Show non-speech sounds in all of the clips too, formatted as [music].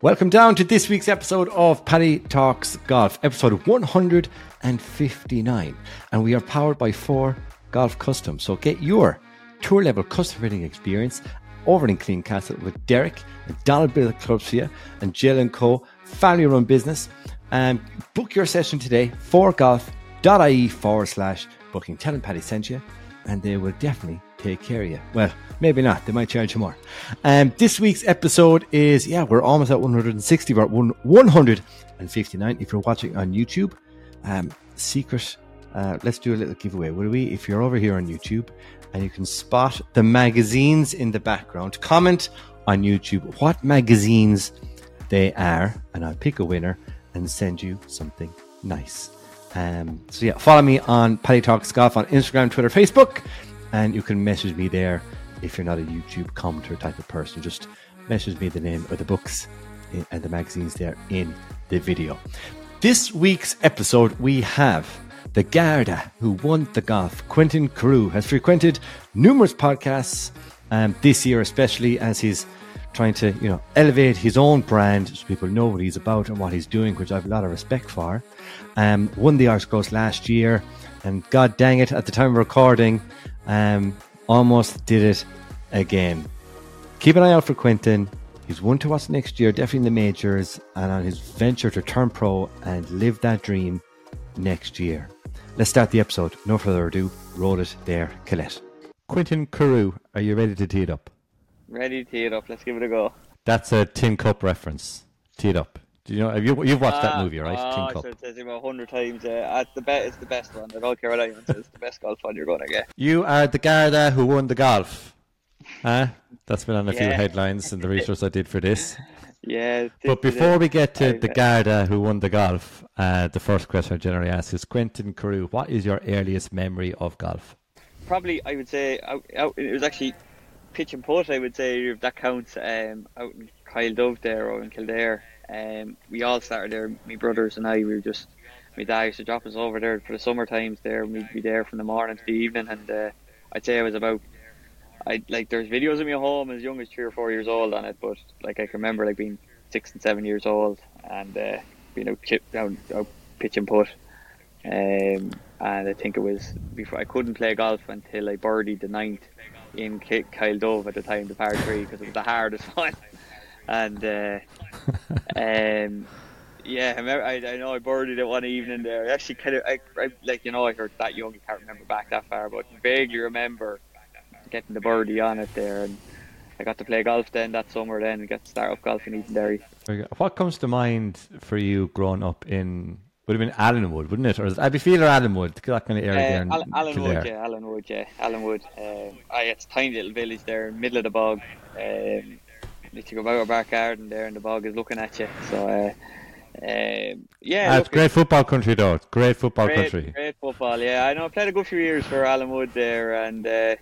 Welcome down to this week's episode of Paddy Talks Golf, episode 159. And we are powered by Four Golf Custom. So get your tour level custom fitting experience over in Clean Castle with Derek and Donald Bill Clubs you and Jill and Co. Family run business. And book your session today for foregolf.ie forward slash booking. Tell them Paddy sent you and they will definitely take care of you. Well, maybe not. They might charge you more. Um, this week's episode is, yeah, we're almost at 160. We're at 159 if you're watching on YouTube. Um, secret, uh, let's do a little giveaway, will we? If you're over here on YouTube and you can spot the magazines in the background, comment on YouTube what magazines they are, and I'll pick a winner and send you something nice. Um, so yeah, follow me on Paddy Talks Golf on Instagram, Twitter, Facebook, and you can message me there if you're not a YouTube commenter type of person. Just message me the name of the books and the magazines there in the video. This week's episode, we have the Garda who won the golf. Quentin Carew has frequented numerous podcasts um, this year, especially as he's trying to, you know, elevate his own brand so people know what he's about and what he's doing, which I have a lot of respect for. Um, won the Irish Close last year, and God dang it, at the time of recording, um, almost did it again. Keep an eye out for Quentin. He's one to watch next year, definitely in the majors, and on his venture to turn pro and live that dream next year. Let's start the episode. No further ado, roll it there, Colette. Quentin Carew, are you ready to tee it up? Ready to tee it up. Let's give it a go. That's a Tin Cup reference. Tee it up. Do you know? Have you you've watched uh, that movie, right? Oh, Tin Cup. I've said it about hundred times. Uh, at the best, it's the best one. The don't care what anyone says. the best golf one you're going to get. You are the Garda who won the golf. Huh? That's been on a yeah. few headlines in the research I did for this. [laughs] Yeah. But before we get to the Garda who won the golf, uh, the first question I generally ask is Quentin Carew, what is your earliest memory of golf? Probably, I would say, out, out, it was actually pitch and putt, I would say, if that counts, um, out in Kyle Dove there or in Kildare. Um, we all started there, my brothers and I, we were just, my dad used to drop us over there for the summer times there, we'd be there from the morning to the evening, and uh, I'd say I was about, I like, there's videos of me at home as young as three or four years old on it, but like I can remember like being six and seven years old and uh, being out, chip, out pitch and putt. Um, and I think it was before I couldn't play golf until I birdied the ninth in Kyle Dove at the time, the par three, because it was the hardest [laughs] one. And uh, [laughs] um, yeah, I, remember, I, I know I birdied it one evening there. I actually kind of, I, I, like you know, I heard that young, I can't remember back that far, but vaguely remember getting the birdie on it there, and I got to play golf then that summer. Then and got to start off golf in Edenderry. What comes to mind for you growing up in would have been Allenwood, wouldn't it? Or Abbeyfeale or Allenwood? That kind of area uh, there. Allenwood, yeah, Allenwood, yeah, Allenwood. Um, I, it's a tiny little village there, middle of the bog. Um, you go by a back garden there, and the bog is looking at you. So, uh, um, yeah, ah, it's great football country, though. It's great football great, country. Great football, yeah. I know. I played a good few years for Allenwood there, and uh,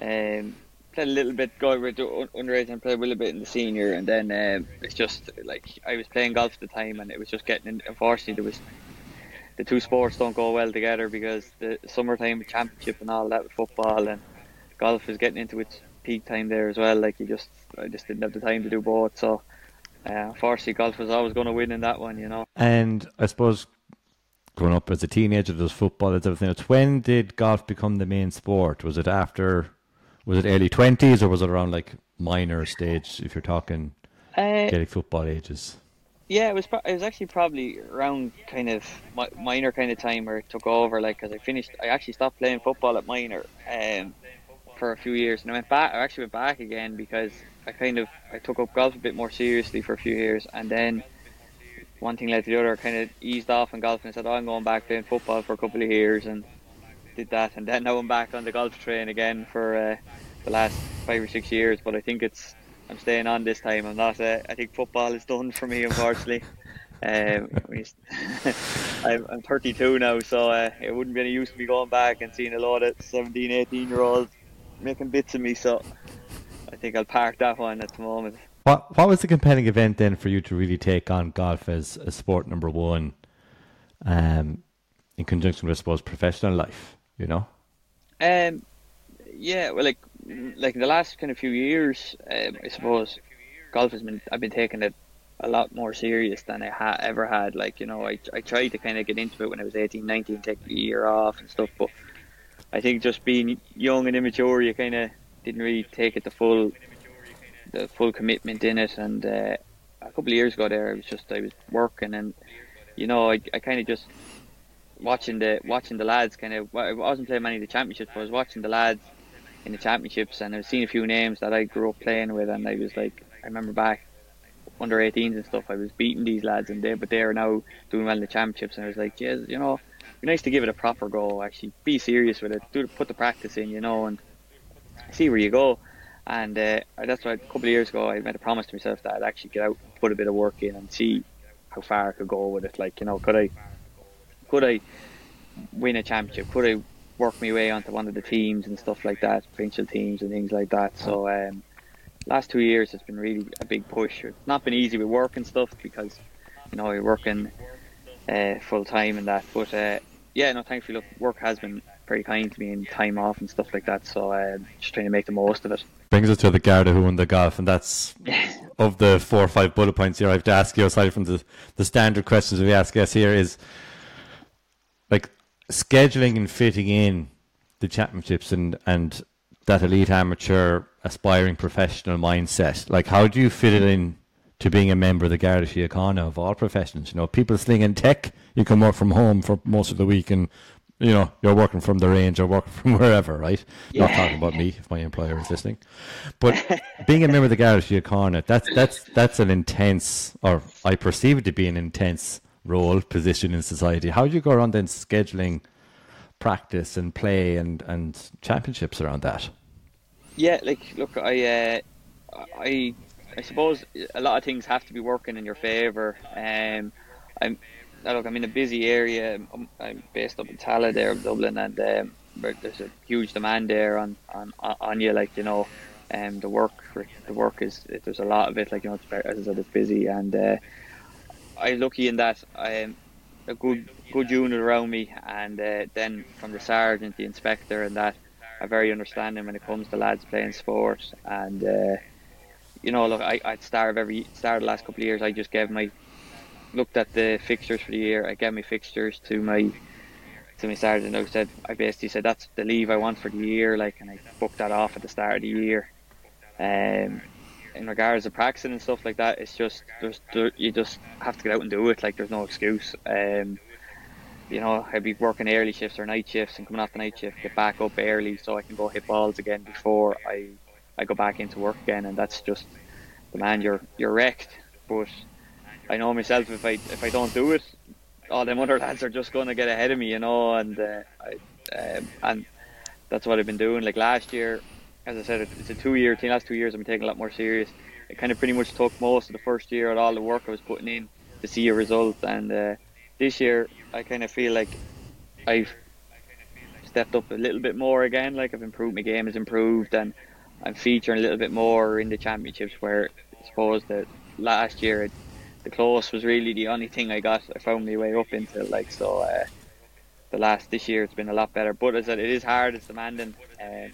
um, played a little bit going with underage and played a little bit in the senior, and then um, it's just like I was playing golf at the time, and it was just getting. In, unfortunately, there was the two sports don't go well together because the summertime championship and all that with football and golf is getting into its peak time there as well. Like you just, I just didn't have the time to do both. So, uh, unfortunately, golf was always going to win in that one, you know. And I suppose growing up as a teenager, there's football, there's everything else. When did golf become the main sport? Was it after was it early twenties or was it around like minor stage? If you're talking uh, Gaelic football ages. Yeah, it was. Pro- it was actually probably around kind of mi- minor kind of time where it took over. Like, because I finished, I actually stopped playing football at minor, um, for a few years, and I went back. I actually went back again because I kind of I took up golf a bit more seriously for a few years, and then one thing led to the other. I kind of eased off in golf and said, "Oh, I'm going back playing football for a couple of years," and did that, and then now I'm back on the golf train again for uh, the last five or six years. But I think it's I'm staying on this time. I'm not. Uh, I think football is done for me, unfortunately. [laughs] um, [laughs] I'm, I'm 32 now, so uh, it wouldn't be any use to me going back and seeing a lot of 17, 18 year olds making bits of me. So I think I'll park that one at the moment. What What was the compelling event then for you to really take on golf as a sport number one, um, in conjunction with I suppose professional life? you know? Um, yeah, well, like like the last kind of few years, um, I suppose golf has been I've been taking it a lot more serious than I ha- ever had. Like you know, I I tried to kind of get into it when I was 18, 19, take a year off and stuff, but I think just being young and immature, you kind of didn't really take it the full the full commitment in it. And uh, a couple of years ago, there, I was just I was working, and you know, I, I kind of just watching the watching the lads. Kind of, I wasn't playing many of the championships, but I was watching the lads in the championships, and I was seeing a few names that I grew up playing with, and I was like, I remember back under 18s and stuff, I was beating these lads, and they but they are now doing well in the championships, and I was like, yeah, you know, be nice to give it a proper go. Actually, be serious with it, do put the practice in, you know, and see where you go. And uh, that's why a couple of years ago I made a promise to myself that I'd actually get out, put a bit of work in, and see how far I could go with it. Like, you know, could I, could I win a championship? Could I work my way onto one of the teams and stuff like that, provincial teams and things like that. So, um, last two years it's been really a big push. It's not been easy with work and stuff because, you know, you're working uh, full time and that. But uh, yeah, no, thankfully, look, work has been very kind to me and time off and stuff like that. So uh, just trying to make the most of it. Brings us to the Garda who won the golf, and that's [laughs] of the four or five bullet points here I have to ask you, aside from the, the standard questions we ask guests here, is like scheduling and fitting in the championships and, and that elite amateur aspiring professional mindset. Like, how do you fit it in to being a member of the Garda Síochána of all professions? You know, people slinging tech, you can work from home for most of the week and you know, you're working from the range or working [laughs] from wherever, right? Yeah. Not talking about me if my employer is listening. But being a member of the Garda Síochána, that's that's that's an intense or I perceive it to be an intense role, position in society. How do you go around then scheduling practice and play and, and championships around that? Yeah, like look, I uh, I I suppose a lot of things have to be working in your favour. Um, I'm look, I'm in a busy area. I'm, I'm based up in Tallaght there, Dublin, and um, there's a huge demand there on, on on you. Like you know, um, the work the work is there's a lot of it. Like you know, it's as I said, it's busy, and uh, I'm lucky in that I'm a good good unit around me, and uh, then from the sergeant, the inspector, and that are very understanding when it comes to lads playing sport. And uh, you know, look, I I start every start the last couple of years. I just gave my looked at the fixtures for the year. I gave my fixtures to my to my sergeant. I said I basically said that's the leave I want for the year, like, and I booked that off at the start of the year. Um, in regards to practicing and stuff like that, it's just there's there, you just have to get out and do it. Like there's no excuse. Um, you know, I'd be working early shifts or night shifts and coming off the night shift, get back up early so I can go hit balls again before I I go back into work again, and that's just the man you're you're wrecked. But I know myself if I if I don't do it, all them other [laughs] lads are just going to get ahead of me, you know, and uh, I, um, and that's what I've been doing. Like last year, as I said, it's a two-year thing. Last two years, I've been taking a lot more serious. It kind of pretty much took most of the first year at all the work I was putting in to see a result, and uh, this year I kind of feel like I've stepped up a little bit more again. Like I've improved, my game has improved, and I'm featuring a little bit more in the championships. Where I suppose that last year the close was really the only thing I got. I found my way up into like so. Uh, the last this year it's been a lot better, but as I said, it is hard. It's demanding. Um,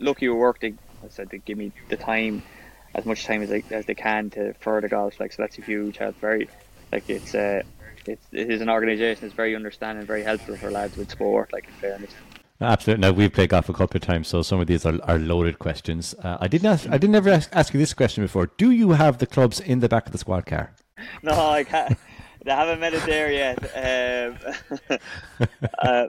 lucky with worked. I said, to give me the time, as much time as they, as they can to further golf. Like so, that's a huge help. Very, like it's uh, it's it is an organisation that's very understanding, very helpful for lads with sport. Like in fairness. Absolutely. Now we've played golf a couple of times, so some of these are, are loaded questions. Uh, I didn't ask, I didn't ever ask, ask, you this question before. Do you have the clubs in the back of the squad car? No, I can't. I haven't met it there yet. Um, [laughs] uh,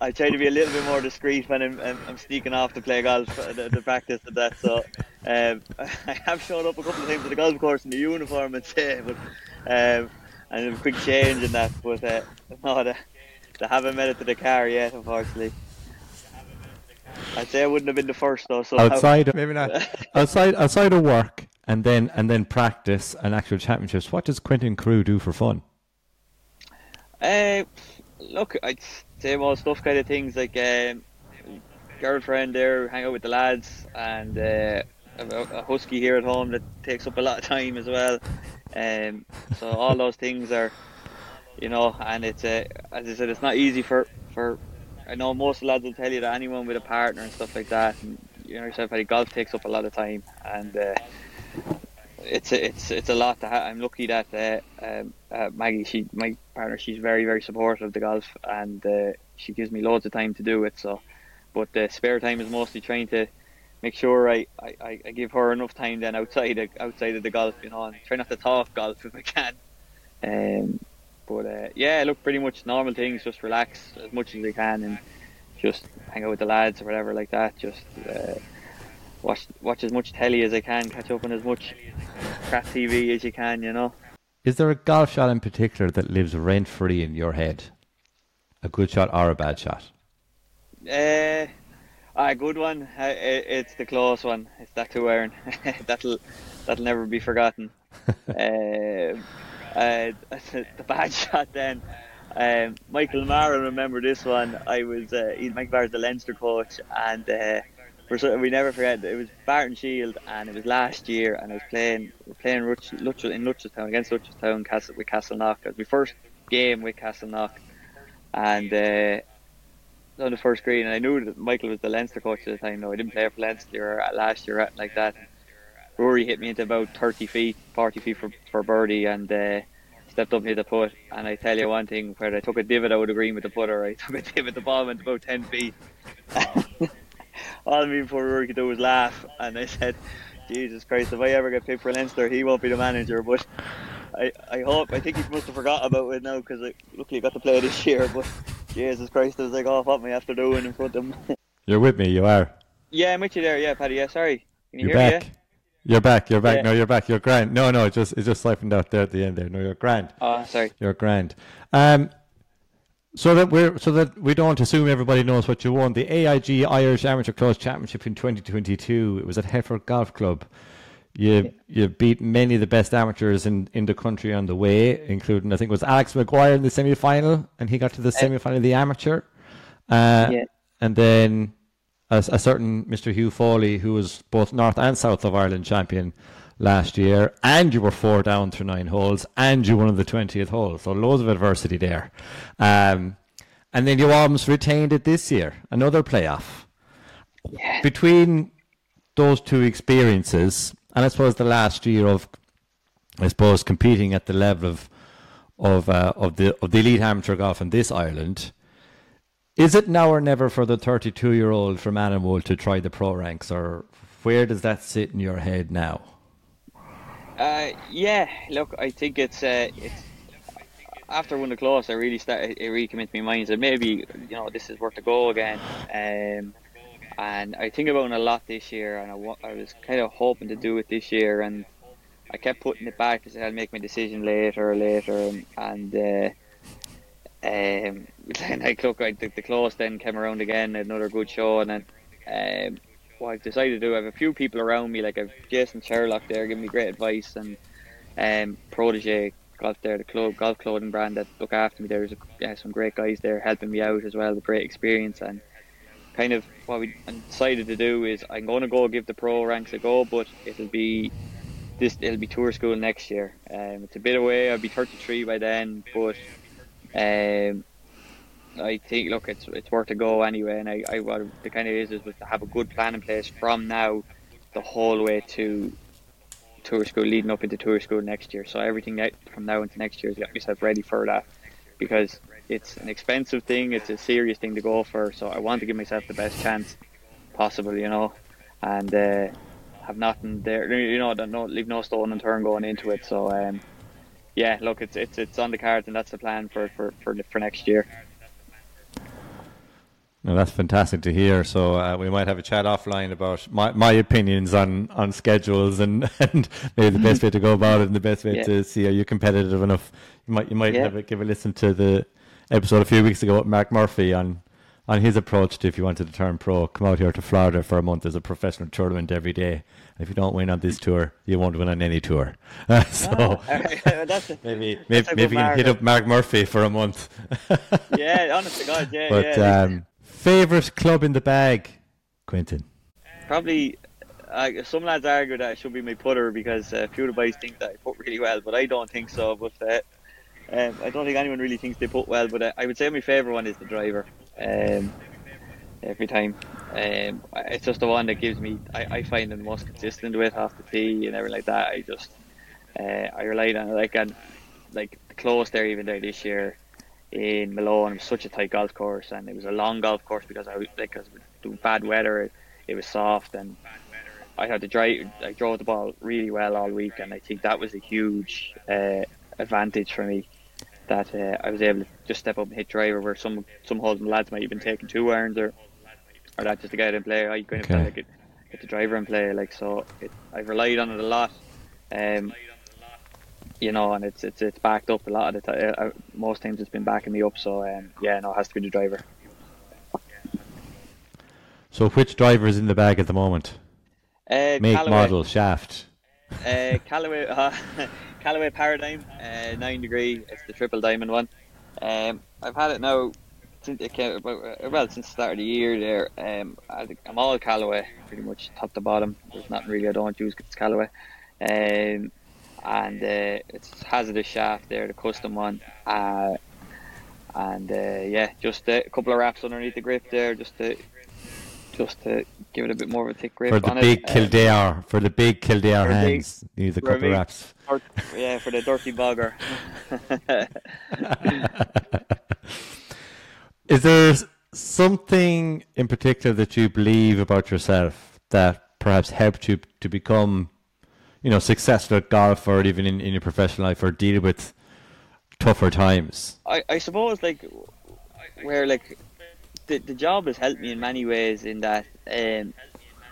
I try to be a little bit more discreet when I'm, I'm, I'm sneaking off to play golf, the, the practice and that. So um, [laughs] I have shown up a couple of times at the golf course in the uniform and say, but um, and a quick change in that. But uh, no, haven't made it to the car yet, unfortunately. I'd say I wouldn't have been the first though. So outside, maybe not. [laughs] outside, outside of work, and then and then practice and actual championships. What does Quentin Carew do for fun? Uh, look, I'd same old stuff kind of things like um, girlfriend there, hang out with the lads, and uh, a, a, husky here at home that takes up a lot of time as well. Um, so all those things are, you know, and it's uh, as I said, it's not easy for for. I know most lads will tell you that anyone with a partner and stuff like that, and you know yourself, golf takes up a lot of time, and uh, it's a, it's it's a lot. To ha- I'm lucky that uh, um, uh, Maggie, she my partner, she's very very supportive of the golf, and uh, she gives me loads of time to do it. So, but the spare time is mostly trying to make sure I, I, I give her enough time then outside of, outside of the golf, you know, and try not to talk golf if I can. Um, but uh, yeah, look, pretty much normal things. Just relax as much as I can and just hang out with the lads or whatever like that. Just uh, watch watch as much telly as I can, catch up on as much crap TV as you can, you know. Is there a golf shot in particular that lives rent free in your head? A good shot or a bad shot? Uh, a good one. It's the close one. It's that two iron. [laughs] that'll that'll never be forgotten. [laughs] uh, uh, [laughs] the bad [laughs] shot then. Um, Michael Mara, remember this one. I was uh, Mike Barr's the Leinster coach, and uh, we never forget it was Barton Shield, and it was last year, and I was playing we playing in Luttrellstown against Luttrellstown Castle, with Castleknock. It was my first game with Castleknock, and uh, on the first green, and I knew that Michael was the Leinster coach at the time. No, I didn't play for Leinster last year like that. Rory hit me into about 30 feet, 40 feet for, for birdie, and uh, stepped up near the putt. And I tell you one thing, where I took a divot out of the green with the putter, I [laughs] took a divot, the ball went about 10 feet. [laughs] All me before Rory could do was laugh, and I said, Jesus Christ, if I ever get picked for Leinster, he won't be the manager. But I, I hope, I think he must have forgot about it now because luckily I got to play this [laughs] year. But Jesus Christ, I was like, oh, what me after doing in front of him. You're with me, you are. Yeah, I'm with you there. Yeah, Paddy. Yeah, sorry. Can you you're hear back. Me, yeah? You're back. You're back. Yeah. No, you're back. You're grand. No, no, it just it just siphoned out there at the end there. No, you're grand. Oh, sorry. You're grand. Um, so that we're so that we don't assume everybody knows what you won. The AIG Irish Amateur Close Championship in 2022. It was at Headfort Golf Club. You yeah. you beat many of the best amateurs in, in the country on the way, including I think it was Alex Maguire in the semi final, and he got to the semi final of the amateur. Uh, yeah. And then a, a, certain Mr. Hugh Foley, who was both North and South of Ireland champion last year, and you were four down through nine holes, and you won the twentieth hole. So loads of adversity there. Um, and then you almost retained it this year, another playoff. Yeah. Between those two experiences, and I suppose the last year of, I suppose, competing at the level of of uh, of the of the elite amateur golf in this Ireland. Is it now or never for the 32 year old from Animal to try the pro ranks, or where does that sit in your head now? Uh, yeah, look, I think it's uh, it's after the close, I really started. It really came into my mind that maybe you know this is worth a go again. Um, and I think about it a lot this year, and I, I was kind of hoping to do it this year, and I kept putting it back because I'll make my decision later, later, and, and uh, um, [laughs] then I look, I, the, the close then came around again, another good show, and then um, what I've decided to do, I have a few people around me, like I've Jason Sherlock there giving me great advice, and um, Protege Golf there, the club golf clothing brand that look after me. There's yeah, some great guys there helping me out as well, a great experience, and kind of what we decided to do is I'm going to go give the pro ranks a go, but it'll be this it'll be tour school next year. Um, it's a bit away. I'll be 33 by then, but um, I think look, it's it's worth a go anyway. And I, I what the kind of is is to have a good plan in place from now, the whole way to tour school, leading up into tour school next year. So everything from now into next year is get myself ready for that because it's an expensive thing, it's a serious thing to go for. So I want to give myself the best chance possible, you know, and uh, have nothing there, you know, no, leave no stone unturned going into it. So um, yeah, look, it's it's it's on the cards, and that's the plan for for for, for next year. No, that's fantastic to hear. So uh, we might have a chat offline about my, my opinions on, on schedules and, [laughs] and maybe the best way to go about it and the best way yeah. to see are you competitive enough. You might you might yeah. have a, give a listen to the episode a few weeks ago with Mark Murphy on on his approach to if you wanted to turn pro, come out here to Florida for a month as a professional tournament every day. If you don't win on this tour, you won't win on any tour. Uh, [laughs] so [laughs] a, maybe maybe maybe you can hit up Mark Murphy for a month. [laughs] yeah, honestly, God, yeah, but, yeah. Um, favorite club in the bag, Quentin? Probably. Uh, some lads argue that it should be my putter because uh, a few of the boys think that I put really well, but I don't think so. But uh, um, I don't think anyone really thinks they put well, but uh, I would say my favourite one is the driver. Um, every time. Um, it's just the one that gives me. I, I find the most consistent with off the tee and everything like that. I just uh, I relied on it. Like and like the close there even there this year in Malone. It was such a tight golf course and it was a long golf course because I like because with bad weather it, it was soft and I had to drive. I drove the ball really well all week and I think that was a huge uh, advantage for me that uh, I was able to just step up and hit driver where some some holes lads might have been taking two irons or or that just to get in play. I kind of okay. get, get the driver in play like so. It, I've relied on it a lot. Um, you know, and it's it's it's backed up a lot of the time. Uh, most times it's been backing me up. So um, yeah, no, it has to be the driver. So which driver is in the bag at the moment? Uh, Make, Callaway. model, shaft. Uh, Callaway, [laughs] uh, Callaway Paradigm, uh, nine degree. It's the triple diamond one. Um, I've had it now since it came about, uh, well since the start of the year. There, um, I am all Callaway, pretty much top to bottom. There's nothing really I don't use. It's Callaway. Um, and uh, it's HZRDUS shaft there, the custom one. Uh, and uh, yeah, just a couple of wraps underneath the grip there, just to just to give it a bit more of a thick grip for the big it. Kildare uh, for the big Kildare hands. Big, need a couple of wraps. yeah, for the dirty bogger. [laughs] Is there something in particular that you believe about yourself that perhaps helped you to become you know, successful at golf or even in, in your professional life or deal with tougher times? I, I suppose like where like the the job has helped me in many ways in that um,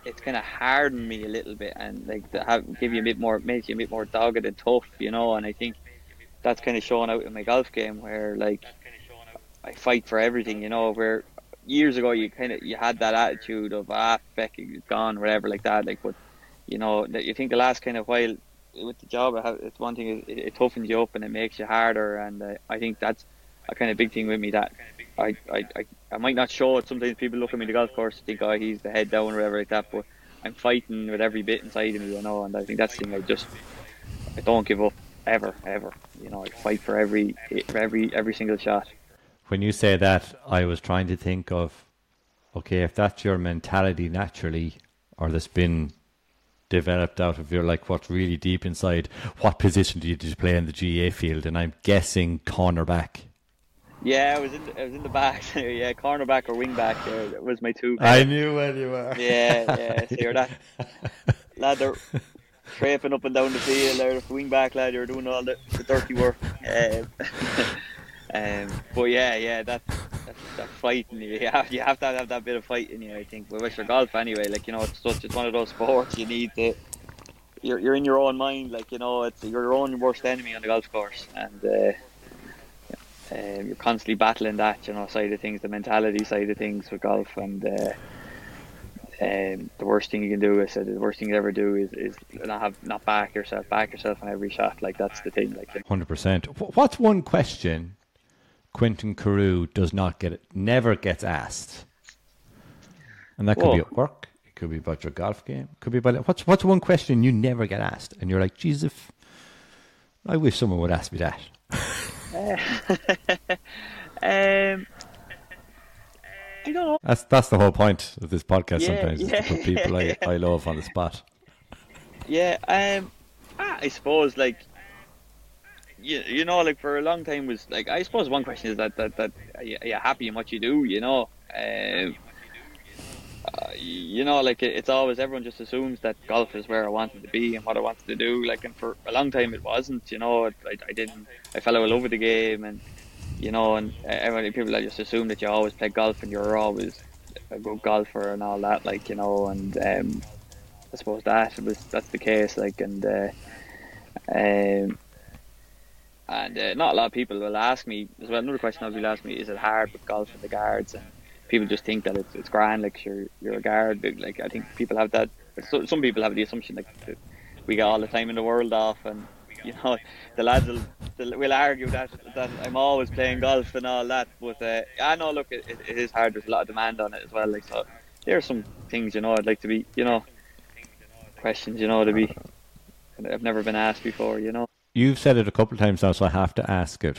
it's kind of hardened me a little bit and like to have give you a bit more makes you a bit more dogged and tough, you know. And I think that's kind of showing out in my golf game where like I fight for everything, you know. Where years ago you kind of you had that attitude of ah, feck, it's gone, whatever, like that. Like, but you know, that you think the last kind of while with the job, it's one thing it, it toughens you up and it makes you harder, and uh, I think that's a kind of big thing with me that I, I, I, I might not show it. Sometimes people look at me the golf course think, oh, he's the head down or whatever like that, but I'm fighting with every bit inside of me, you know, and I think that's the thing. I just I don't give up ever, ever. You know, I fight for every for every every single shot. When you say that, I was trying to think of, okay, if that's your mentality naturally, or there's been developed out of your like what's really deep inside. What position do you, play in the GAA field? And I'm guessing cornerback. Yeah, I was in the, I was in the back. [laughs] yeah, cornerback or wingback. Uh, that was my two. I knew where you were. Yeah, yeah. So you're that [laughs] lad. They're traiping up and down the field. There, the wingback lad. You're doing all the, the dirty work. Um, [laughs] um, but yeah, yeah, that that, that fighting you have you have to have that bit of fight in you. I think with your golf anyway. Like you know, it's such it's one of those sports you need to. You're, you're in your own mind, like you know, it's you're your own worst enemy on the golf course, and uh, um, you're constantly battling that, you know, side of things, the mentality side of things with golf, and uh, um, the worst thing you can do is uh, the worst thing you ever do is, is not have not back yourself, back yourself on every shot. Like that's the thing. Like hundred percent. What's one question Quentin Carew does not get it, never gets asked. And that could Whoa. be at work. It could be about your golf game. It could be about what's what's one question you never get asked, and you're like, Jesus, I wish someone would ask me that. [laughs] um, I don't know. That's that's the whole point of this podcast. Yeah, sometimes yeah, to put people I, I love on the spot. [laughs] Yeah, um, I suppose like you, you know, like for a long time was like I suppose one question is that that that are you, are you happy in what you do? You know, uh, uh, you know, like it, it's always everyone just assumes that golf is where I wanted to be and what I wanted to do. Like, and for a long time it wasn't. You know, I, I didn't. I fell all over the game, and you know, and everyone people just assume that you always play golf and you're always a good golfer and all that. Like, you know, and um, I suppose that was that's the case. Like, and. Uh, um, and uh, not a lot of people will ask me as well. Another question I will ask me: Is it hard with golf and the guards? And people just think that it's it's grand, like you're you're a guard. Like I think people have that. some people have the assumption like we get all the time in the world off, and you know [laughs] the lads will, will argue that that I'm always playing golf and all that. But uh, I know, look, it, it is hard. There's a lot of demand on it as well. Like so, there are some things you know I'd like to be, you know, questions you know to be. I've never been asked before, you know. You've said it a couple of times now, so I have to ask it.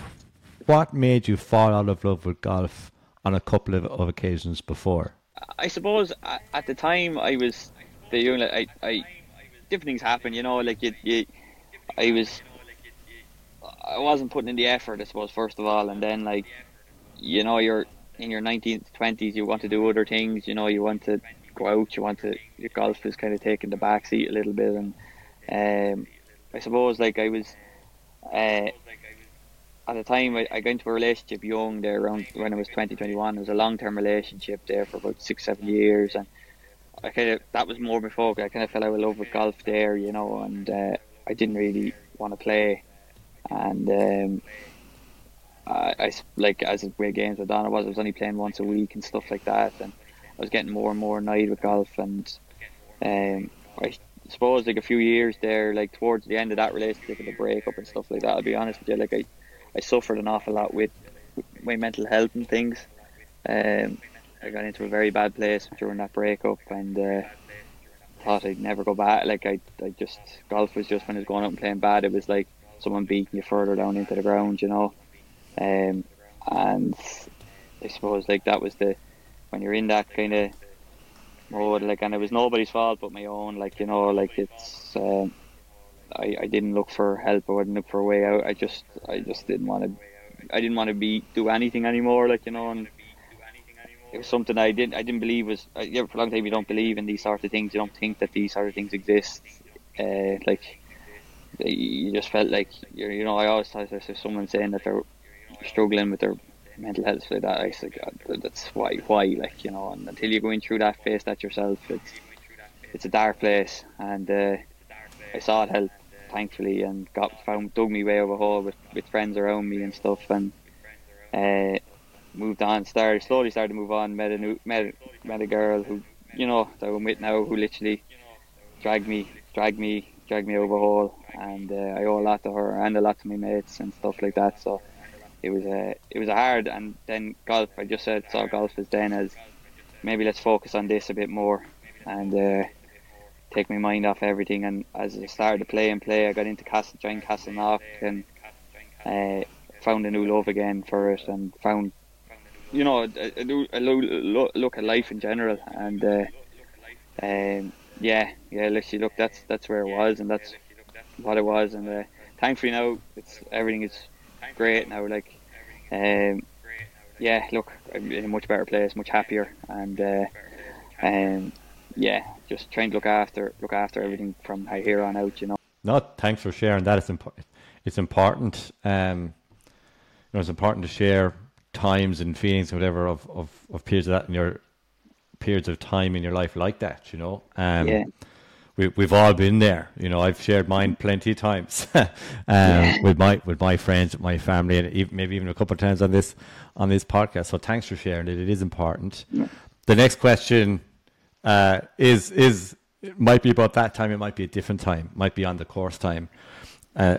What made you fall out of love with golf on a couple of, of occasions before? I suppose at the time I was the young, I, I, different things happen, you know, like you, you, I was, I wasn't putting in the effort, I suppose, first of all, and then like, you know, you're in your 19th, 20s, you want to do other things, you know, you want to go out, you want to, your golf is kind of taking the back seat a little bit, and um, I suppose like I was, uh, at the time I, I got into a relationship young there around when I was 20, 21. It was a long term relationship there for about six, seven years, and I kind of that was more focus. I kind of fell out of love with golf there, you know, and uh, I didn't really want to play, and um, I, I like as the way games went on, I was I was only playing once a week and stuff like that, and I was getting more and more annoyed with golf, and um, I suppose like a few years there, like towards the end of that relationship and the breakup and stuff like that. I'll be honest with you, like I I suffered an awful lot with, my mental health and things. Um, I got into a very bad place during that breakup and uh, thought I'd never go back. Like I, I just golf was just when I was going out and playing bad. It was like someone beating you further down into the ground, you know. Um, and I suppose like that was the when you're in that kind of mode, like, and it was nobody's fault but my own. Like you know, like it's. Um, I, I didn't look for help. I didn't look for a way out. I just I just didn't want to. I didn't want to be do anything anymore. Like you know, and it was something I didn't I didn't believe was. Uh, yeah, for a long time you don't believe in these sort of things. You don't think that these sort of things exist. Uh, like you just felt like you're. You know, I always thought if someone saying that they're struggling with their mental health like that, I said, God, that's why, why, like you know. And until you're going through that, face that yourself, it's it's a dark place, and uh, I sought help thankfully, and got found dug me way over hole with, with friends around me and stuff, and uh, moved on. Started slowly started to move on. Met a new met met a girl who you know that I'm with now, who literally dragged me dragged me dragged me over hole, and uh, I owe a lot to her and a lot to my mates and stuff like that. So it was a it was a hard, and then golf. I just said saw golf as then as maybe let's focus on this a bit more, and. Uh, take my mind off everything. And as I started to play and play, I got into Castle, joined Castleknock and uh, found a new love again for it, and found you know a, a new a look at life in general. And uh, um, yeah, yeah, literally, look, that's that's where it was, and that's what it was. And uh, thankfully now, it's everything is great now. Like, um, yeah, look, I'm in a much better place, much happier, and uh, um, yeah, just trying to look after look after everything from here on out. You know. No, thanks for sharing that. It's important. It's important. Um, you know, it's important to share times and feelings, and whatever, of, of, of periods of that in your periods of time in your life like that. You know. Um, yeah. We, we've all been there, you know. I've shared mine plenty of times [laughs] um, yeah. with my with my friends, with my family, and even, maybe even a couple of times on this on this podcast. So thanks for sharing it. It is important. Yeah. The next question uh, is is it might be about that time. It might be a different time. Might be on the course time. Uh,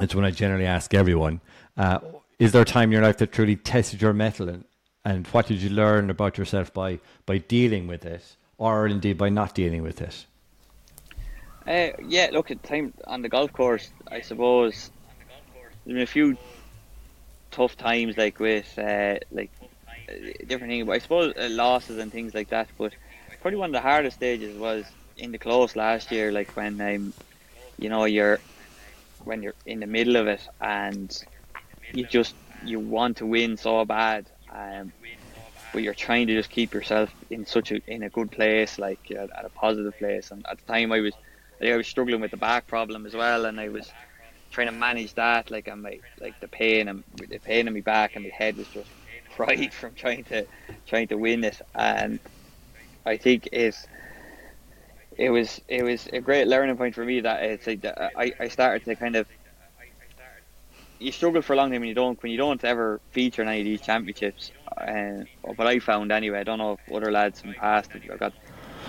it's when I generally ask everyone: uh, Is there a time in your life that truly tested your mettle, and, and what did you learn about yourself by by dealing with it, or indeed by not dealing with it? Uh, yeah, look at time on the golf course. I suppose there's been a few tough times, like with uh, like different thing. But I suppose uh, losses and things like that. But probably one of the hardest stages was in the close last year, like when um, you know you're when you're in the middle of it and you just you want to win so bad, um, but you're trying to just keep yourself in such a in a good place, like at a positive place. And at the time, I was I was struggling with the back problem as well, and I was trying to manage that, like and my like the pain and the pain in my back and my head was just [laughs] pride from trying to trying to win it, and I think it's it was it was a great learning point for me that it's like that I, I started to kind of you struggle for a long time when you don't when you don't ever feature in any of these championships. Uh, but I found anyway. I don't know if other lads in the past have got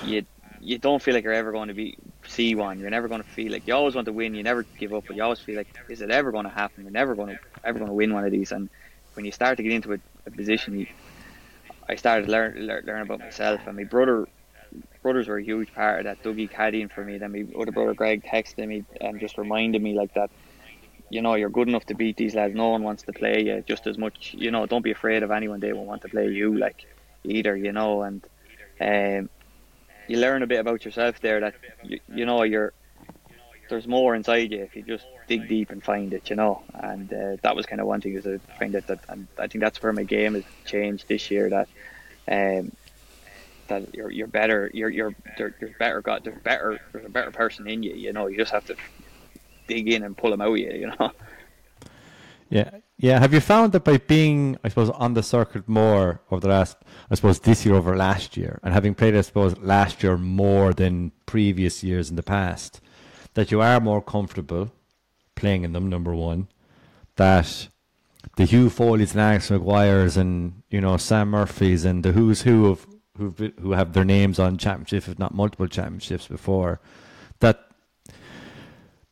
you. You don't feel like you're ever going to be see one. You're never going to feel like you always want to win. You never give up, but you always feel like is it ever going to happen? You're never going to ever going to win one of these. And when you start to get into a, a position, I started to learn, learn learn about myself. And my brother, brothers were a huge part of that. Dougie caddying for me. Then my other brother Greg texted me and just reminded me like that. You know, you're good enough to beat these lads. No one wants to play you just as much. You know, don't be afraid of anyone. They will want to play you. Like, either, you know, and um, you learn a bit about yourself there that you, you know you're there's more inside you if you just dig deep and find it, you know. And uh, that was kind of one thing is I find that, that and I think that's where my game has changed this year. That um, that you're you're better, you're you're you're better got there's better there's a better person in you, you know. You just have to dig in and pull them out of you, you know. Yeah, yeah. Have you found that by being, I suppose, on the circuit more over the last, I suppose, this year over last year, and having played, I suppose, last year more than previous years in the past, that you are more comfortable playing in them. Number one, that the Hugh Foley's and Alex Maguire's and you know Sam Murphy's and the who's who of who who have their names on championships, if not multiple championships before, that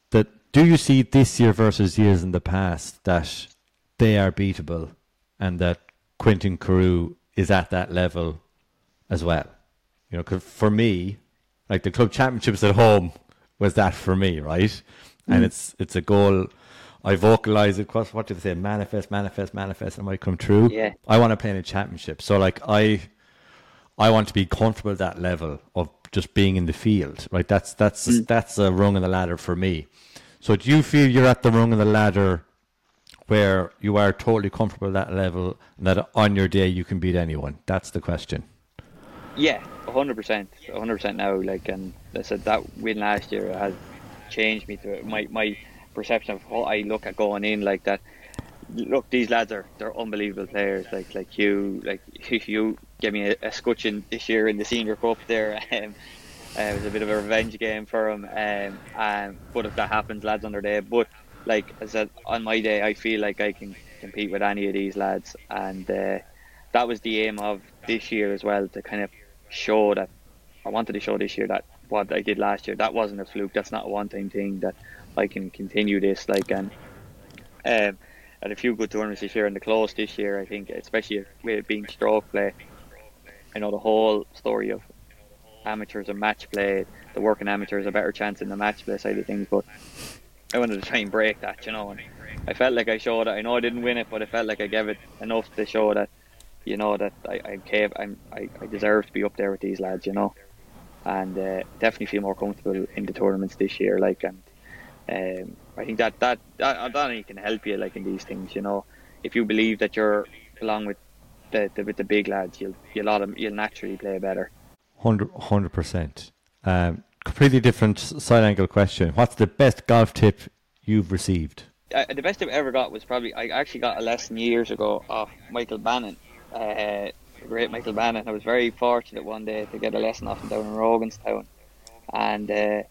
that do you see this year versus years in the past that they are beatable and that Quentin Carew is at that level as well? You know, for me, like the club championships at home was that for me, right? Mm. And it's it's a goal. I vocalize it. What do they say? Manifest, manifest, manifest. It might come true. Yeah. I want to play in a championship. So like I, I want to be comfortable at that level of just being in the field. Right. That's that's mm. that's a rung on the ladder for me. So do you feel you're at the rung of the ladder where you are totally comfortable at that level and that on your day you can beat anyone? That's the question. Yeah, hundred percent, hundred percent now. Like, and I said that win last year has changed me to my my perception of how I look at going in. Like that, look, these lads are they're unbelievable players. Like like you, like if [laughs] you gave me a, a scutcheon this year in the senior cup there. [laughs] Um, uh, it was a bit of a revenge game for him. Um, um, but if that happens, lads on their day. But like I said, on my day, I feel like I can compete with any of these lads, and uh, that was the aim of this year as well to kind of show that I wanted to show this year that what I did last year that wasn't a fluke. That's not a one-time thing. That I can continue this. Like and um, had a few good tournaments this year and the close this year. I think, especially with it being stroke play. I know the whole story of amateurs and match play. The working amateurs a better chance in the match play side of things, but I wanted to try and break that, you know. And I felt like I showed it. I know I didn't win it, but I felt like I gave it enough to show that you know that I I cave I'm I, I deserve to be up there with these lads, you know, and uh, definitely feel more comfortable in the tournaments this year. Like and um, I think that that that, that only can help you like in these things, you know. If you believe that you're along with the, the with the big lads, you'll you'll you'll naturally play better. Hundred percent. Um, completely different side angle question. What's the best golf tip you've received? Uh, the best tip I ever got was probably I actually got a lesson years ago off Michael Bannon uh, great Michael Bannon. I was very fortunate one day to get a lesson off him down in Roganstown, and uh,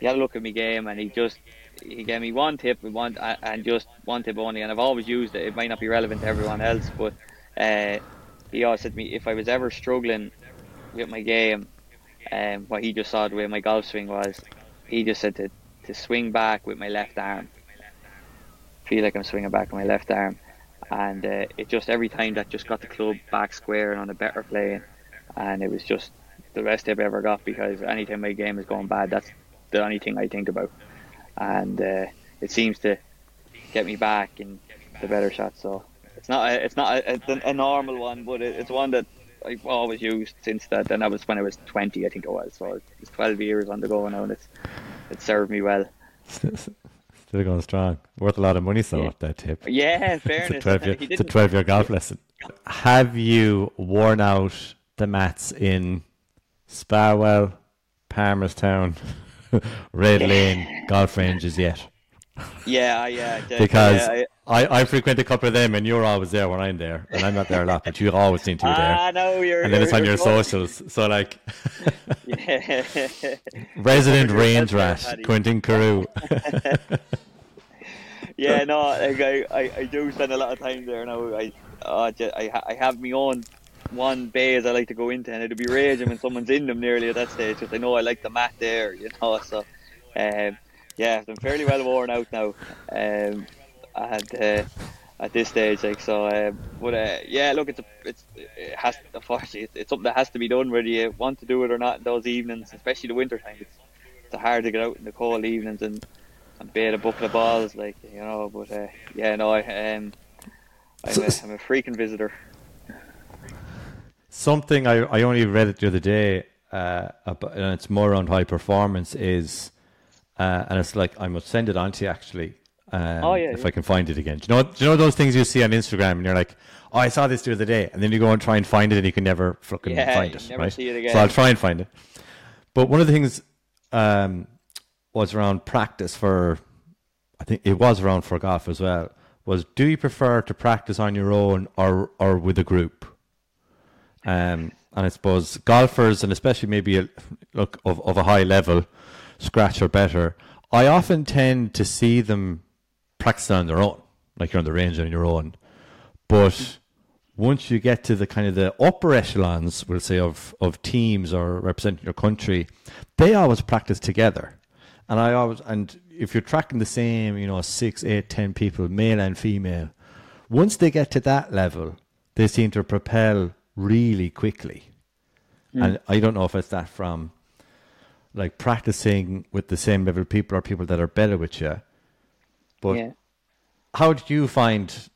he had a look at my game and he just he gave me one tip and one and just one tip only, and I've always used it. It might not be relevant to everyone else, but uh, he always said to me if I was ever struggling with my game, um, what he just saw the way my golf swing was, he just said to to swing back with my left arm. Feel like I'm swinging back with my left arm and uh, it just every time that just got the club back square and on a better plane, and it was just the best I've ever got because anytime my game is going bad, that's the only thing I think about, and uh, it seems to get me back in the better shot. So it's not a, it's not a, a, normal one, but it's one that I've always used since that. And that was when I was 20, I think it was. So it's 12 years on the go now, and it's it served me well. Still going strong. Worth a lot of money, so yeah. that tip. Yeah, fairness. [laughs] it's a 12 [laughs] year, it's a 12 year golf lesson. Have you worn out the mats in Spawell, Palmerstown, [laughs] Red Lane golf ranges yet? Yeah, yeah. because yeah, I, I frequent a couple of them, and you're always there when I'm there, and I'm not there a lot, but you always seem to be there. Ah, no, you're. And then you're, it's on your socials, so like, resident range rat, Quentin Carew. Yeah, no, like I, I, I do spend a lot of time there now. I, uh, I, I have my own one bay as I like to go into, and it'll be raging when someone's in them nearly at that stage because I know I like the mat there, you know. So, um, yeah, I'm fairly well worn out now. Um, and uh, at this stage, like so. Uh, but uh, yeah, look, it's a, it's it has unfortunately it's, something that has to be done whether you want to do it or not. In those evenings, especially the winter time, it's it's hard to get out in the cold evenings and and bait a bucket of balls, like you know. But uh, yeah, no, I um, I'm, a, I'm a freaking visitor. something I, I only read it the other day, uh, about, and it's more on high performance. Is uh, and it's like I must send it on to you actually. Um, Oh, yeah, if yeah. I can find it again. Do you know? Do you know those things you see on Instagram and you're like, oh, I saw this the other day, and then you go and try and find it, and you can never fucking Yeah, find it, right? see it again. So I'll try and find it. But one of the things um, was around practice for, I think it was around for golf as well. Was do you prefer to practice on your own or or with a group? Um, and I suppose golfers, and especially maybe a, look of, of a high level, scratch or better, I often tend to see them practicing on their own, like you're on the range on your own. But once you get to the kind of the upper echelons, we'll say of of teams or representing your country, they always practice together. And I always and if you're tracking the same, you know, six, eight, ten people, male and female, once they get to that level, they seem to propel really quickly. Mm. And I don't know if it's that from like practicing with the same level of people or people that are better with you. But yeah. how did you find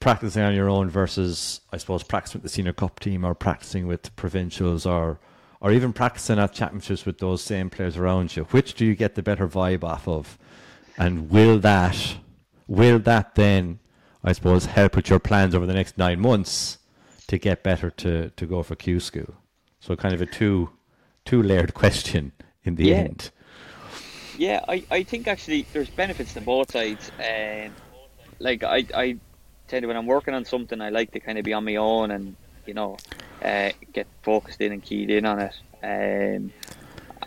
practicing on your own versus, I suppose, practicing with the senior cup team or practicing with provincials or or even practicing at championships with those same players around you? Which do you get the better vibe off of? And will that will that then, I suppose, help with your plans over the next nine months to get better to, to go for Q school? So kind of a two two layered [laughs] question in the Yeah. end. Yeah, I, I think actually there's benefits to both sides. Um, like I, I tend to when I'm working on something, I like to kind of be on my own and you know uh, get focused in and keyed in on it. Um,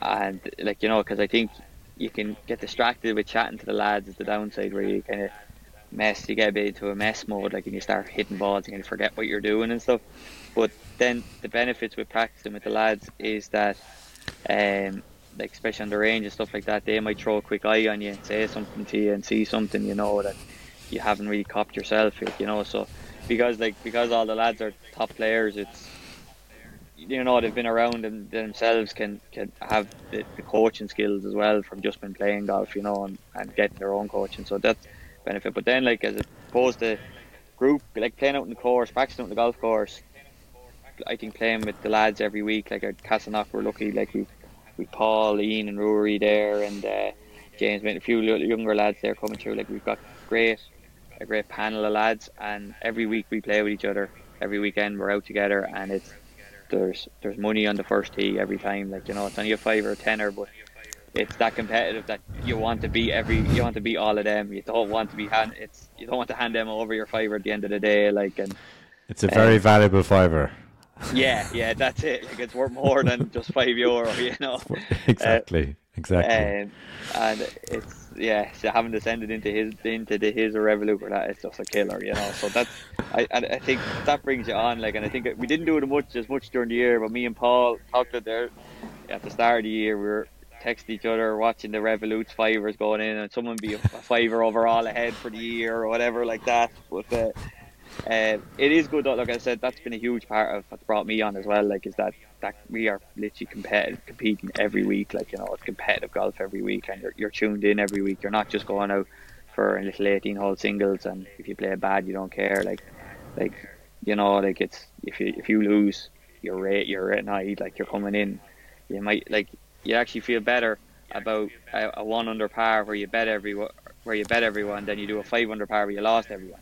and like you know, because I think you can get distracted with chatting to the lads. Is the downside where you kind of mess, you get a bit into a mess mode, like and you start hitting balls and you forget what you're doing and stuff. But then the benefits with practicing with the lads is that um, like especially on the range and stuff like that, they might throw a quick eye on you and say something to you and see something you know that you haven't really copped yourself, you know. So because like because all the lads are top players, it's you know they've been around and themselves can can have the, the coaching skills as well from just been playing golf, you know, and, and getting their own coaching. So that's benefit. But then like as opposed to group like playing out in the course, practicing out in the golf course, I think playing with the lads every week, like at Castleknock, we're lucky. Like we, we Paul, Ian, and Rory there, and uh, James, a few younger lads there coming through. Like we've got great, a great panel of lads, and every week we play with each other. Every weekend we're out together, and it's there's there's money on the first tee every time. Like you know, it's only a five or a tenner, but it's that competitive that you want to beat every you want to beat all of them. You don't want to be hand it's you don't want to hand them over your fiver at the end of the day. Like and It's a very Um, valuable fiver. yeah, yeah, that's it. Like it's worth more than just five euro, [laughs] you know. [laughs] exactly. exactly. Um, and it's yeah, so having it into his into the his or Revolut that is just a killer, you know. So that's I I think that brings you on. Like, and I think we didn't do it much as much during the year, but me and Paul talked it there at the start of the year. We were texting each other, watching the Revolut's fivers going in, and someone be a, a fiver overall ahead for the year or whatever like that. But uh, um, it is good though. Like I said, that's been a huge part of what's brought me on as well. Like, is that that we are literally competitive, competing every week. Like, you know, it's competitive golf every week, and you're, you're tuned in every week. You're not just going out for a little 18 hole singles, and if you play bad, you don't care. Like, like you know, like it's if you if you lose, you're rate you're annoyed. Like you're coming in, you might like you actually feel better about a, a one under par where you bet everyone where you bet everyone than you do a five under par where you lost everyone.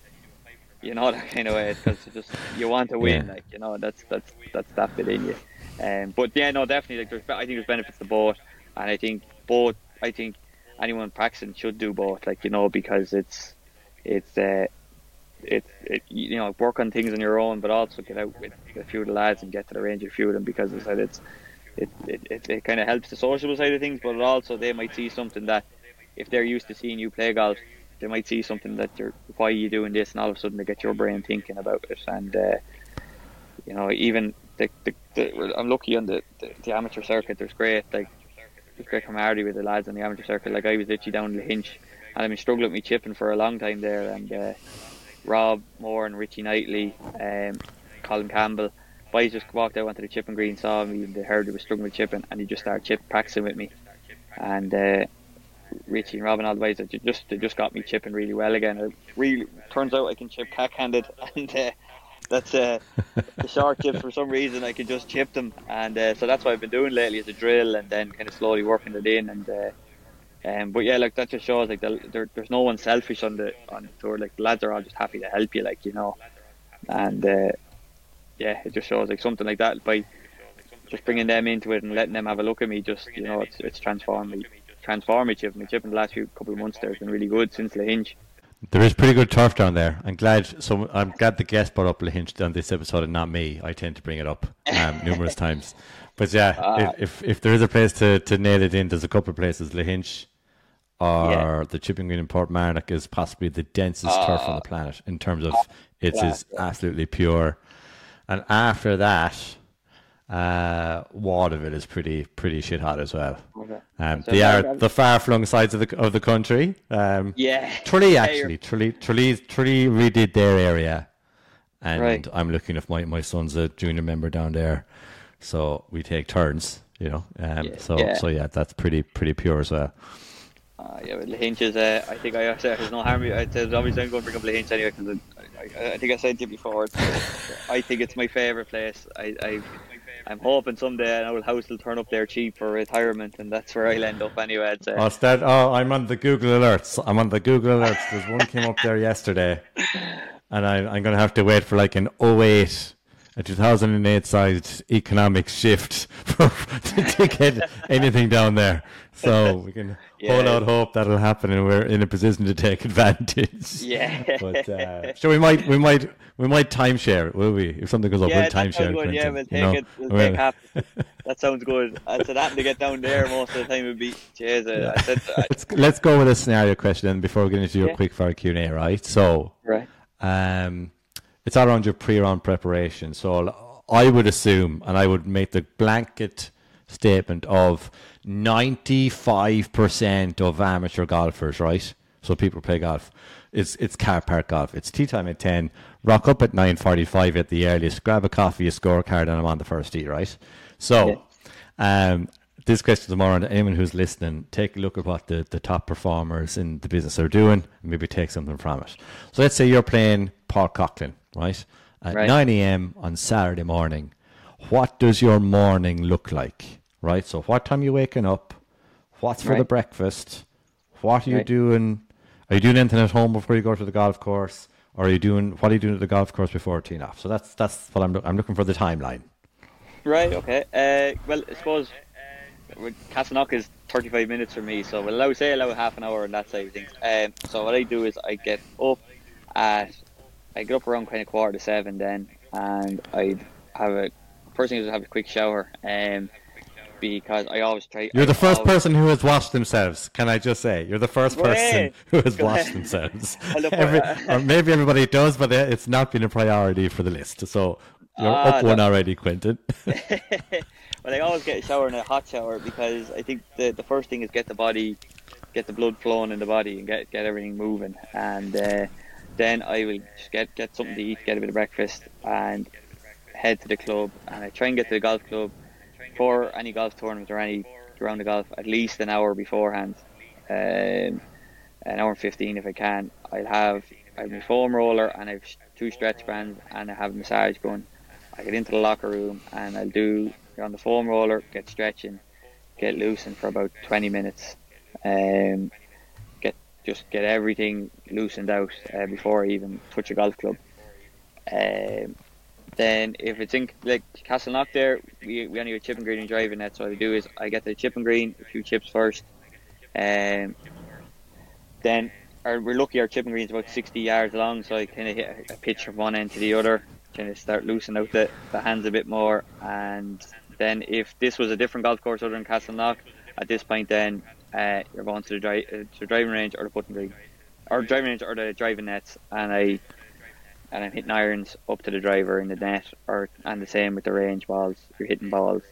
You know [laughs] that kind of way because just you want to win, Yeah. like you know that's that's that's that bit in you. Um, but yeah, no, definitely. Like, there's, I think there's benefits to both, and I think both. I think anyone practicing should do both, like you know, because it's it's uh, it's it, you know work on things on your own, but also get out with a few of the lads and get to the range of a few of them because as I said it's it it, it, it kind of helps the social side of things, but also they might see something that if they're used to seeing you play golf, they might see something that you're why are you doing this, and all of a sudden they get your brain thinking about it, and uh, you know even the, the, the I'm lucky on the, the, the amateur circuit. There's great like there's great camaraderie with the lads on the amateur circuit. Like I was literally down Lahinch, and I've been struggling with me chipping for a long time there, and uh, Rob Moore and Richie Knightley, um, Colin Campbell. Boys just walked out onto the chipping green, saw me, and they heard I was struggling with chipping, and he just started chip practicing with me. And uh, Richie and Robin all the they just they just got me chipping really well again. It really turns out I can chip cack-handed, [laughs] and uh, that's uh, [laughs] the short chips for some reason I can just chip them, and uh, so that's what I've been doing lately is a drill and then kind of slowly working it in and. Uh, um, but yeah, like that just shows like the, there, there's no one selfish on the on the tour. Like the lads are all just happy to help you, like you know, and uh, yeah, it just shows like something like that by just bringing them into it and letting them have a look at me. Just you know, it's it's transformed me, transformed me. Chip, my chip in the last few couple of months there has been really good since Lahinch. There is pretty good turf down there. I'm glad. So I'm glad the guest brought up Lahinch on this episode and not me. I tend to bring it up um, [laughs] numerous times. But yeah, uh, if, if, if there is a place to, to nail it in, there's a couple of places. Lahinch or yeah. the chipping green in Portmarnock is possibly the densest uh, turf on the planet in terms of it yeah, is yeah. absolutely pure. And after that, uh, Waterville is pretty pretty shit hot as well. Okay. Um, so they are the far flung sides of the of the country. Um, yeah, Tralee actually, Tralee, Tralee, Tralee redid their area, and right. I'm looking if my my son's a junior member down there, so we take turns. You know, um, yeah, so yeah. so yeah, that's pretty pretty pure as well. Uh, yeah, but Lahinch is, uh, I think I said there's no harm. I said obviously I'm going to bring up Lahinch anyway because I, I, I, think I said to you before. [laughs] I think it's my favourite place. I, I, I'm hoping someday an old house will turn up there cheap for retirement, and that's where I'll end up anyway. I'd say. Oh, that, oh, I'm on the Google alerts. I'm on the Google alerts. There's one came up there yesterday, and I, I'm going to have to wait for like an 08 a 2008 sized economic shift for, [laughs] to [laughs] get anything down there. So we can yeah. hold out hope that'll happen, and we're in a position to take advantage. [laughs] Yeah. But uh, so we might, we might, we might timeshare it, will we? If something goes up, yeah, we'll timeshare it. Yeah, we'll take you know? it. We'll well, take half. That sounds good. I said that to get down there most of the time would be. Jeez, yeah. I said, I, let's, let's go with a scenario question before we get into your yeah. quick fire Q and A. Right. So. Right. Um, it's all around your pre-round preparation. So I would assume, and I would make the blanket statement of 95% of amateur golfers, right? So people play golf. It's it's car park golf. It's tea time at 10. Rock up at 9.45 at the earliest. Grab a coffee, a scorecard, and I'm on the first tee, right? So um, this question tomorrow, and anyone who's listening, take a look at what the, the top performers in the business are doing and maybe take something from it. So let's say you're playing Paul Coughlin, right? At right. 9 a.m. on Saturday morning, what does your morning look like, right? So, what time are you waking up? What's for right. the breakfast? What are you right. doing? Are you doing anything at home before you go to the golf course? Or are you doing what are you doing at the golf course before teeing off? So that's that's what I'm I'm looking for the timeline. Right. Okay. Uh, well, I suppose Castleknock is 35 minutes for me, so we'll allow say allow half an hour on that side of things. Um, so what I do is I get up at I get up around kind of quarter to seven then, and I'd have a first thing is to have a quick shower. Um, because I always try. You're I the first always, person who has washed themselves. Can I just say you're the first person [laughs] who has washed themselves? [laughs] Every, or maybe everybody does, but it's not been a priority for the list. So you're uh, up one already, Quentin. well, [laughs] I always get a shower and a hot shower because I think the the first thing is get the body, get the blood flowing in the body and get get everything moving and. Uh, then I will just get get something to eat, get a bit of breakfast, and head to the club. And I try and get to the golf club for any golf tournament or any round of golf at least an hour beforehand, um, an hour and fifteen if I can. I'll have I have my foam roller and I have two stretch bands and I have a massage gun. I get into the locker room and I'll do on the foam roller, get stretching, get loosened for about 20 minutes. Um, just get everything loosened out uh, before I even touch a golf club. Um, then if it's in like Castleknock there, we, we only have a and green and driving net. So what I do is I get the chip and green, a few chips first, um, then our, we're lucky our chip and green is about 60 yards long, so I kind of hit a pitch from one end to the other, kind of start loosening out the, the hands a bit more. And then if this was a different golf course other than Castleknock, at this point then uh, you're going to the, dri- uh, to the driving range or the putting green, or driving range or the driving nets, and I and I'm hitting irons up to the driver in the net, or and the same with the range balls. You're hitting balls,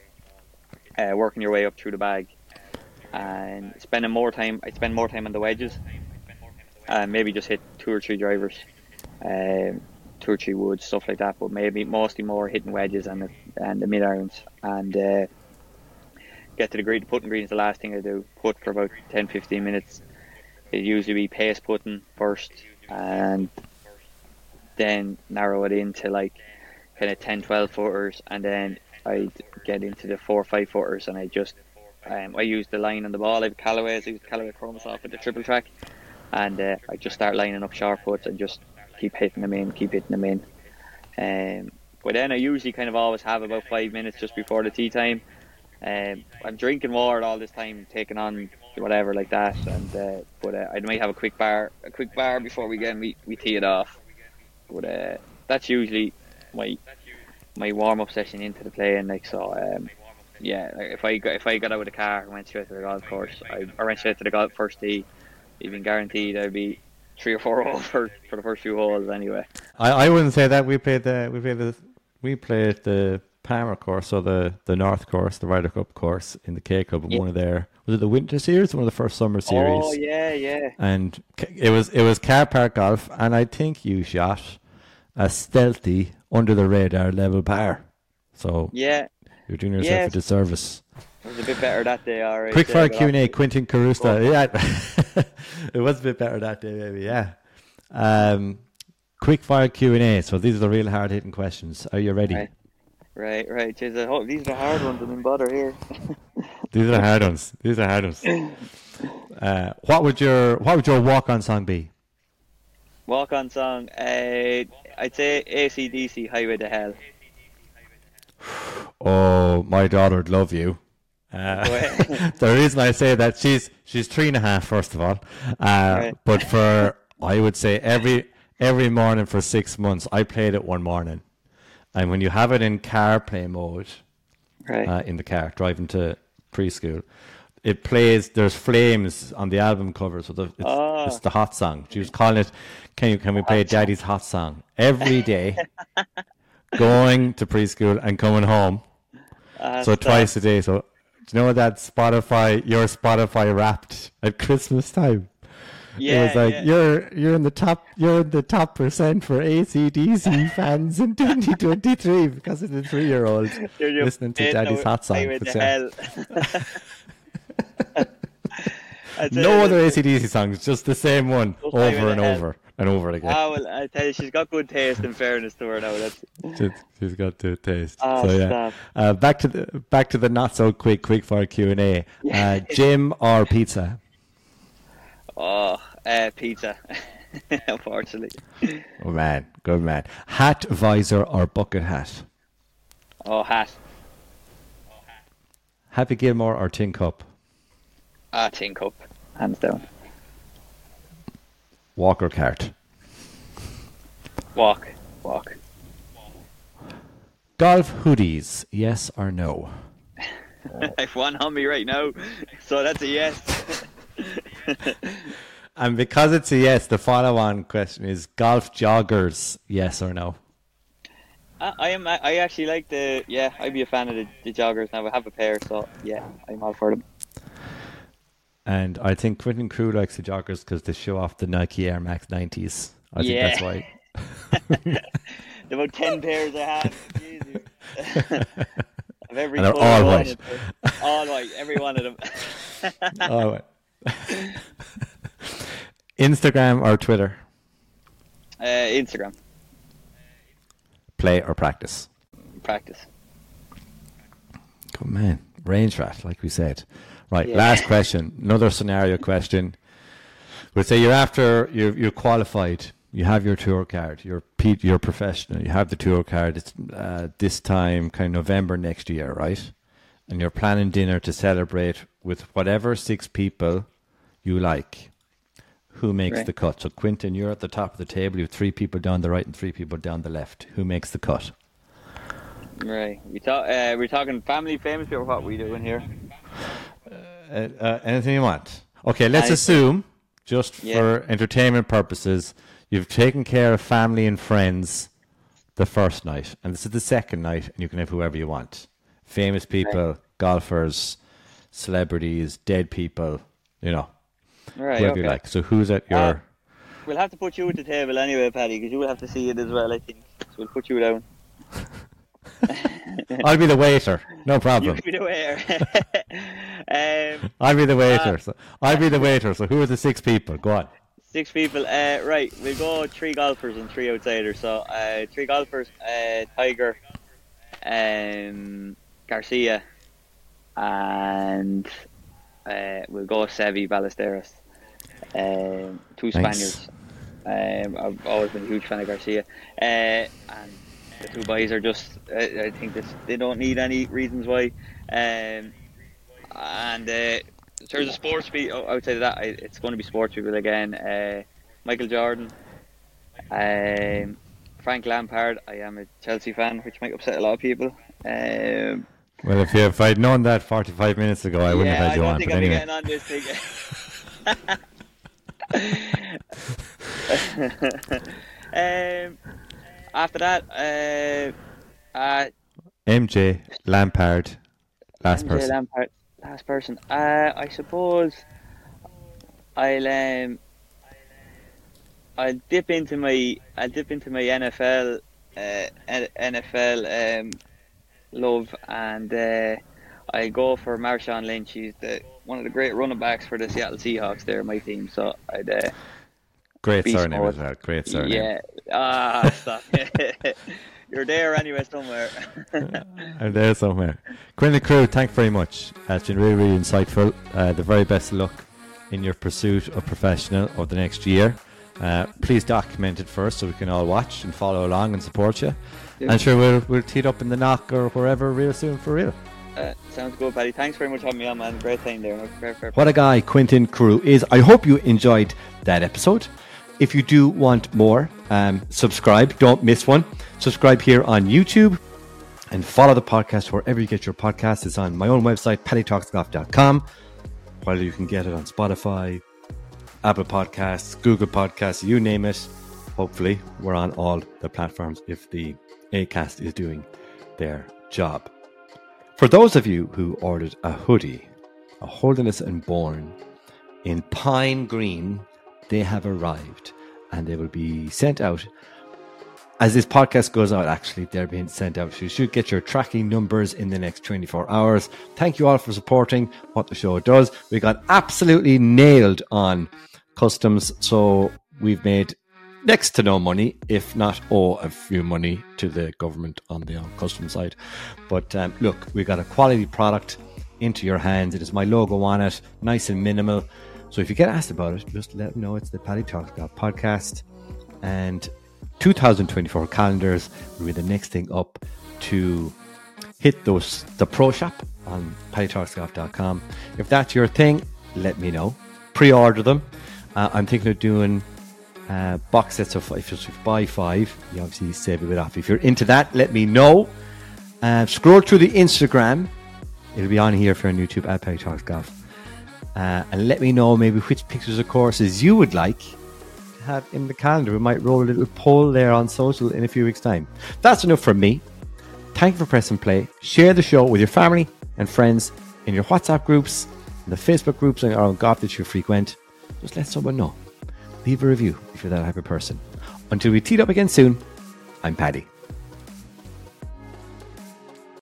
uh, working your way up through the bag, and spending more time. I spend more time on the wedges, and maybe just hit two or three drivers, um, two or three woods, stuff like that. But maybe mostly more hitting wedges and the, and the mid irons, and uh, get to the green. Putting green is the last thing I do. Put for about 10 15 minutes. It usually be pace putting first and then narrow it into like kind of 10, 12 footers, and then I'd get into the four or five footers, and I just um, I use the line on the ball. I have Callaway's, I use Callaway Chrome Soft with the triple track, and uh, I just start lining up sharp puts and just keep hitting them in, keep hitting them in. Um, but then I usually kind of always have about five minutes just before the tea time. Um, I'm drinking water all this time, taking on whatever like that, and uh, but uh, I might have a quick bar, a quick bar before we get we, we tee it off. But uh, that's usually my my warm up session into the play, and like so. Um, yeah, if I got, if I got out of the car and went straight to the golf course, I, I went straight to the golf first tee. Even guaranteed I'd be three or four [laughs] over for the first few holes anyway. I, I wouldn't say that we played the we played the we played the Palmer course or the the North course, the Ryder Cup course in the K Club. Yeah. One of their was it the Winter Series, one of the first summer series. Oh yeah, yeah. And it was it was car park golf, and I think you shot a stealthy under the radar level par. So yeah, you're doing yourself yes. a disservice. It was a bit better that day, all right. Quick fire Q and A, Quentin Carusta. Yeah, [laughs] it was a bit better that day, maybe. Yeah. Um, quick fire Q and A. So these are the real hard hitting questions. Are you ready? Right, right. Jeez, I hope these are the hard ones. I didn't bother here. [laughs] these are the hard ones. These are hard ones. [laughs] Uh, what would your What would your walk on song be? Walk on song. Uh, I'd say ACDC Highway to Hell. [sighs] Oh, my daughter would love you. Uh, [laughs] the reason I say that she's she's three and a half, first of all, uh, right. but for I would say every every morning for six months, I played it one morning, and when you have it in car play mode, right. uh, in the car driving to preschool, it plays. There's flames on the album cover, so the, it's, oh. it's the hot song. She was calling it. Can you can we play Daddy's hot song every day? [laughs] going to preschool and coming home. Uh, so twice a day. So do you know that Spotify, your Spotify wrapped at Christmas time? Yeah, it was like yeah. you're you're in the top you're in the top percent for ACDC [laughs] fans in 2023 because of the three year old [laughs] listening to Daddy's Hot Song. [laughs] no other ACDC songs, just the same one over and over and over again. Ah, well, I tell you, she's got good taste. In fairness to her, now that's she's, she's got good taste. Oh, so yeah, uh, back to the back to the not so quick quick fire Q and A. Uh, gym or pizza? Oh, uh, pizza. [laughs] Unfortunately. Oh man, good man. Hat, visor, or bucket hat? Oh, hat. Oh, hat. Happy Gilmore or Tin Cup? Ah, Tin Cup, hands down. Walk or cart? Walk. Walk. Golf hoodies, yes or no? [laughs] I've one on me right now, so that's a yes. [laughs] [laughs] and because it's a yes, the follow-on question is golf joggers, yes or no? I, I am. I actually like the. Yeah, I'd be a fan of the, the joggers now. I have a pair, so yeah, I'm all for them. And I think Quentin Carew likes the joggers because they show off the Nike Air Max 90s. I yeah. think that's why. [laughs] about 10 [laughs] pairs I have. of every and they're all white. All white, every one of them. all white. [laughs] Instagram or Twitter? Uh, Instagram. Play or practice? Practice. Good man. Range rat, like we said. Right, yeah. last question. Another scenario question. We'll say you're after you're you're qualified. You have your tour card. You're you're professional. You have the tour card. It's uh, this time, kind of November next year, right? And you're planning dinner to celebrate with whatever six people you like. Who makes right. the cut? So, Quentin, you're at the top of the table. You have three people down the right and three people down the left. Who makes the cut? Right. We talk. Uh, we're talking family, famous people. What we doing here? Uh, uh, anything you want. Okay, let's assume, just yeah. for entertainment purposes, you've taken care of family and friends the first night, and this is the second night, and you can have whoever you want. Famous people, right. golfers, celebrities, dead people, you know, right, whoever okay. you like. So who's at your? Uh, we'll have to put you at the table anyway, Paddy, because you will have to see it as well. I think so. We'll put you down. [laughs] I'll be the waiter. No [laughs] problem. You'll be the waiter. [laughs] um, I'll be the waiter. Uh, so I'll be the waiter. So who are the six people? Go on. Six people. Uh, right, we'll go three golfers and three outsiders. So uh, three golfers: uh, Tiger, um, Garcia, and uh, we'll go Seve Ballesteros. Um, two Spaniards. Um, I've always been a huge fan of Garcia, uh, and the two boys are just. I, I think this, they don't need any reasons why. Um, and uh, in terms of sports people, outside of that, it's going to be sports people again. Uh, Michael Jordan, um, Frank Lampard. I am a Chelsea fan, which might upset a lot of people. Um, well, if, if I'd known that 45 minutes ago, I wouldn't yeah, have had you on. But anyway. On this um, after that, uh, uh, MJ Lampard, last MJ person. Lampard, last person. Uh, I suppose I'll um, I'll dip into my I'll dip into my NFL uh, NFL um, love and uh, I go for Marshawn Lynch. He's the one of the great running backs for the Seattle Seahawks. There, my team. So I'd. Uh, great surname as well. Great surname. Yeah. Ah, stop. [laughs] You're there anyway somewhere. [laughs] I'm there somewhere. Quentin Carew, thank you very much. It's been really, really insightful. Uh, the very best of luck in your pursuit of professional over the next year. Uh, please document it first so we can all watch and follow along and support you. Yeah. And sure, we'll, we'll tee it up in the knock or wherever real soon for real. Uh, sounds good, Paddy. Thanks very much for having me on, man. Great time there. Fair, fair, what a guy Quentin Carew is. I hope you enjoyed that episode. If you do want more, um, subscribe. Don't miss one. Subscribe here on YouTube and follow the podcast wherever you get your podcast. It's on my own website, paddytalksgolf.com. While you can get it on Spotify, Apple Podcasts, Google Podcasts, you name it. Hopefully, we're on all the platforms if the ACAST is doing their job. For those of you who ordered a hoodie, a Holderness and Bourne in pine green, they have arrived and they will be sent out. As this podcast goes out, actually, they're being sent out. So you should get your tracking numbers in the next 24 hours. Thank you all for supporting what the show does. We got absolutely nailed on customs. So we've made next to no money, if not owe a few money to the government on the custom side. But um, look, we got a quality product into your hands. It is my logo on it, nice and minimal. So if you get asked about it, just let them know it's the Paddy Talks podcast. And 2024 calendars will be the next thing up to hit those the pro shop on paddytalksgolf.com. If that's your thing, let me know. Pre-order them. Uh, I'm thinking of doing uh, box sets of if you buy five, you obviously save a bit off. If you're into that, let me know. Uh, scroll through the Instagram. It'll be on here for on YouTube at Paddy Talks Golf. Uh, and let me know maybe which pictures of courses you would like to have in the calendar. We might roll a little poll there on social in a few weeks' time. That's enough from me. Thank you for pressing play. Share the show with your family and friends in your WhatsApp groups, in the Facebook groups, or on golf that you frequent. Just let someone know leave a review if you're that type of person. Until we teed up again soon, I'm Paddy.